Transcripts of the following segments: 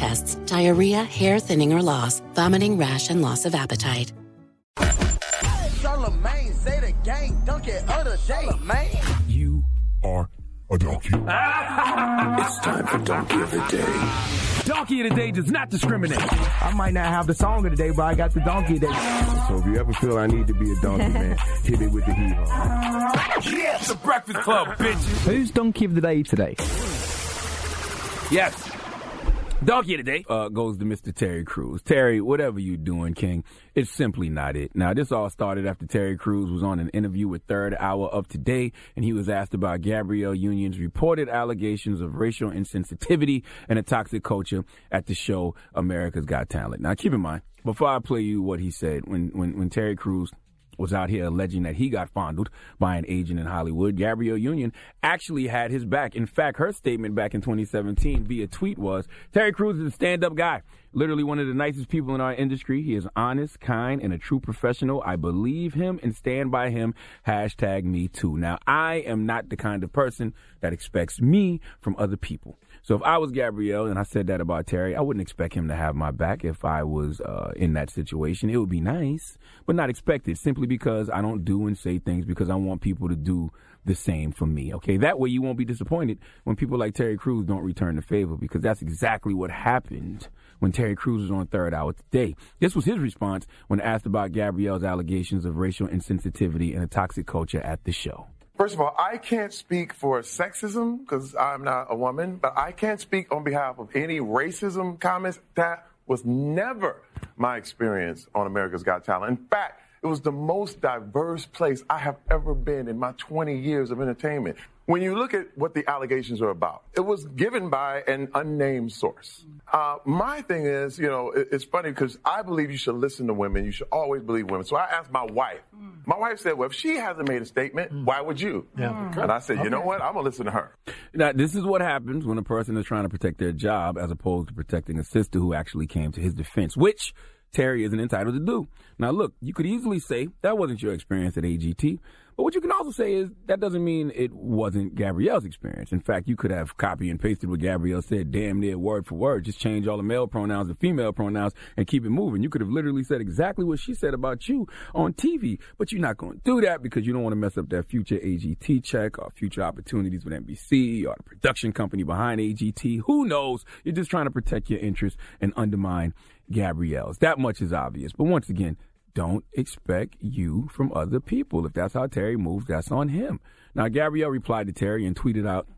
tests, diarrhea, hair thinning or loss, vomiting, rash, and loss of appetite. Charlamagne say the gang donkey of the day, man. You are a donkey. it's time for Donkey of the Day. Donkey of the Day does not discriminate. I might not have the song of the day, but I got the Donkey of the Day. So if you ever feel I need to be a donkey, man, hit it with the hee haw. Yeah, the Breakfast Club, bitches. Who's Donkey of the Day today? Yes. Donkey of the day uh, goes to Mr. Terry Crews. Terry, whatever you doing, King, it's simply not it. Now, this all started after Terry Crews was on an interview with Third Hour of Today, and he was asked about Gabrielle Union's reported allegations of racial insensitivity and a toxic culture at the show America's Got Talent. Now, keep in mind, before I play you what he said, when when, when Terry Crews was out here alleging that he got fondled by an agent in Hollywood. Gabrielle Union actually had his back. In fact, her statement back in 2017 via tweet was Terry Crews is a stand up guy. Literally one of the nicest people in our industry. He is honest, kind, and a true professional. I believe him and stand by him. Hashtag me too. Now, I am not the kind of person that expects me from other people. So if I was Gabrielle and I said that about Terry, I wouldn't expect him to have my back if I was uh, in that situation. It would be nice, but not expected simply because I don't do and say things because I want people to do the same for me. Okay, that way you won't be disappointed when people like Terry Crews don't return the favor because that's exactly what happened when Terry Crews was on Third Hour today. This was his response when asked about Gabrielle's allegations of racial insensitivity and a toxic culture at the show. First of all, I can't speak for sexism because I'm not a woman, but I can't speak on behalf of any racism comments. That was never my experience on America's Got Talent. In fact, it was the most diverse place I have ever been in my 20 years of entertainment. When you look at what the allegations are about, it was given by an unnamed source. Uh, my thing is, you know, it, it's funny because I believe you should listen to women. You should always believe women. So I asked my wife. My wife said, well, if she hasn't made a statement, why would you? Yeah. And I said, you Okay. know what? I'm going to listen to her. Now, this is what happens when a person is trying to protect their job as opposed to protecting a sister who actually came to his defense, which Terry isn't entitled to do. Now, look, you could easily say that wasn't your experience at AGT, but what you can also say is that doesn't mean it wasn't Gabrielle's experience. In fact, you could have copy and pasted what Gabrielle said damn near word for word, just change all the male pronouns to female pronouns and keep it moving. You could have literally said exactly what she said about you on TV, but you're not going to do that because you don't want to mess up that future AGT check or future opportunities with NBC or the production company behind AGT. Who knows? You're just trying to protect your interests and undermine Gabrielle's. That much is obvious. But once again, don't expect you from other people. If that's how Terry moves, that's on him. Now, Gabrielle replied to Terry and tweeted out,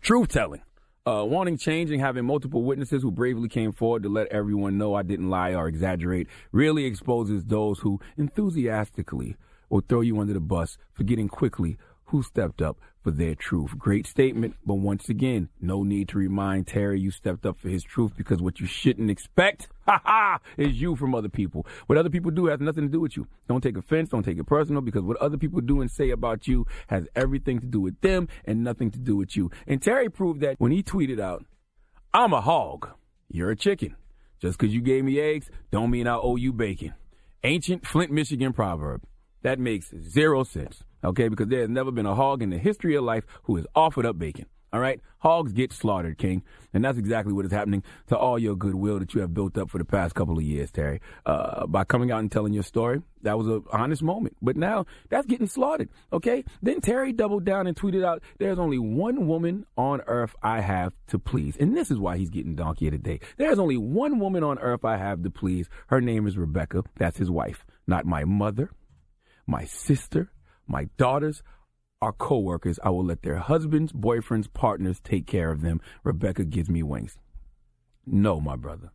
truth telling. Uh, wanting change and having multiple witnesses who bravely came forward to let everyone know I didn't lie or exaggerate really exposes those who enthusiastically will throw you under the bus, forgetting quickly who stepped up for their truth. Great statement, but once again, no need to remind Terry you stepped up for his truth because what you shouldn't expect, is you from other people. What other people do has nothing to do with you. Don't take offense, don't take it personal because what other people do and say about you has everything to do with them and nothing to do with you. And Terry proved that when he tweeted out, I'm a hog, you're a chicken. Just because you gave me eggs, don't mean I owe you bacon. Ancient Flint, Michigan proverb. That makes zero sense okay? Because there has never been a hog in the history of life who has offered up bacon. All right? Hogs get slaughtered, King. And that's exactly what is happening to all your goodwill that you have built up for the past couple of years, Terry. Uh, by coming out and telling your story, that was an honest moment. But now that's getting slaughtered, okay? Then Terry doubled down and tweeted out, There's only one woman on earth I have to please. And this is why he's getting donkey today. There's only one woman on earth I have to please. Her name is Rebecca. That's his wife. Not my mother, my sister, my daughters are co-workers. I will let their husbands, boyfriends, partners take care of them. Rebecca gives me wings. No, my brother.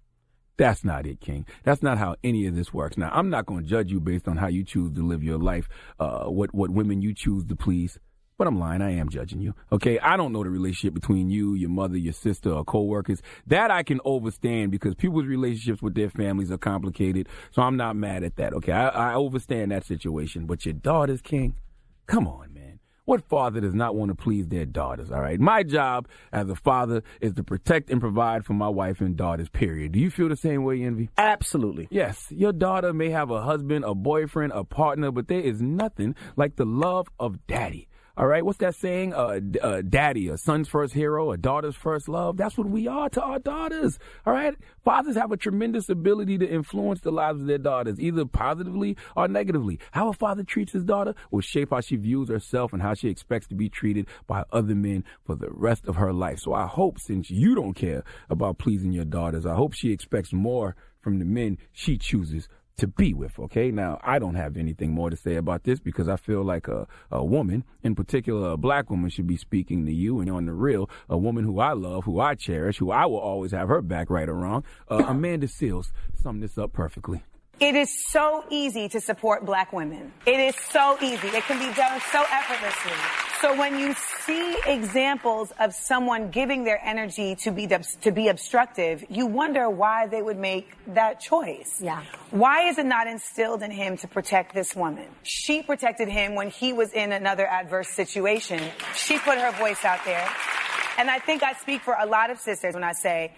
That's not it, King. That's not how any of this works. Now, I'm not going to judge you based on how you choose to live your life, uh, what, what women you choose to please. But I'm lying. I am judging you. Okay. I don't know the relationship between you, your mother, your sister, or co-workers. That I can overstand because people's relationships with their families are complicated. So I'm not mad at that. Okay. I, I overstand that situation. But your daughters, King, come on, man. What father does not want to please their daughters? All right. My job as a father is to protect and provide for my wife and daughters, period. Do you feel the same way, Envy? Absolutely. Yes. Your daughter may have a husband, a boyfriend, a partner, but there is nothing like the love of daddy. All right, what's that saying? Uh, uh, daddy, a son's first hero, a daughter's first love. That's what we are to our daughters. All right, fathers have a tremendous ability to influence the lives of their daughters, either positively or negatively. How a father treats his daughter will shape how she views herself and how she expects to be treated by other men for the rest of her life. So I hope, since you don't care about pleasing your daughters, I hope she expects more from the men she chooses to be with. Okay. Now, I don't have anything more to say about this because I feel like a, a woman, in particular, a black woman, should be speaking to you and on the real, a woman who I love, who I cherish, who I will always have her back right or wrong. Uh, Amanda Seales summed this up perfectly. It is so easy to support black women. It is so easy. It can be done so effortlessly. So when you see examples of someone giving their energy to be to be obstructive, you wonder why they would make that choice. Yeah. Why is it not instilled in him to protect this woman? She protected him when he was in another adverse situation. She put her voice out there. And I think I speak for a lot of sisters when I say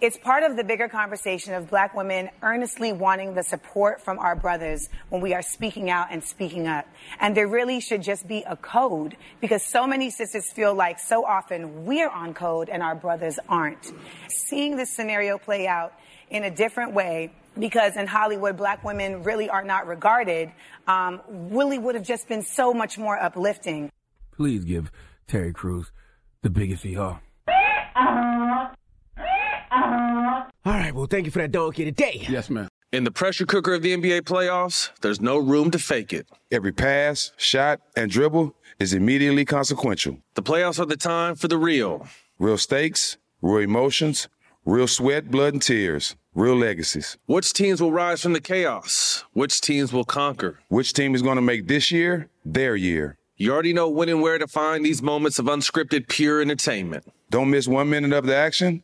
it's part of the bigger conversation of black women earnestly wanting the support from our brothers when we are speaking out and speaking up. And there really should just be a code because so many sisters feel like so often we're on code and our brothers aren't. Seeing this scenario play out in a different way because in Hollywood, black women really are not regarded, um, really would have just been so much more uplifting. Please give Terry Crews the biggest ER. All right, well, thank you for that donkey today. Yes, man. In the pressure cooker of the NBA playoffs, there's no room to fake it. Every pass, shot, and dribble is immediately consequential. The playoffs are the time for the real. Real stakes, real emotions, real sweat, blood, and tears, real legacies. Which teams will rise from the chaos? Which teams will conquer? Which team is going to make this year their year? You already know when and where to find these moments of unscripted, pure entertainment. Don't miss one minute of the action.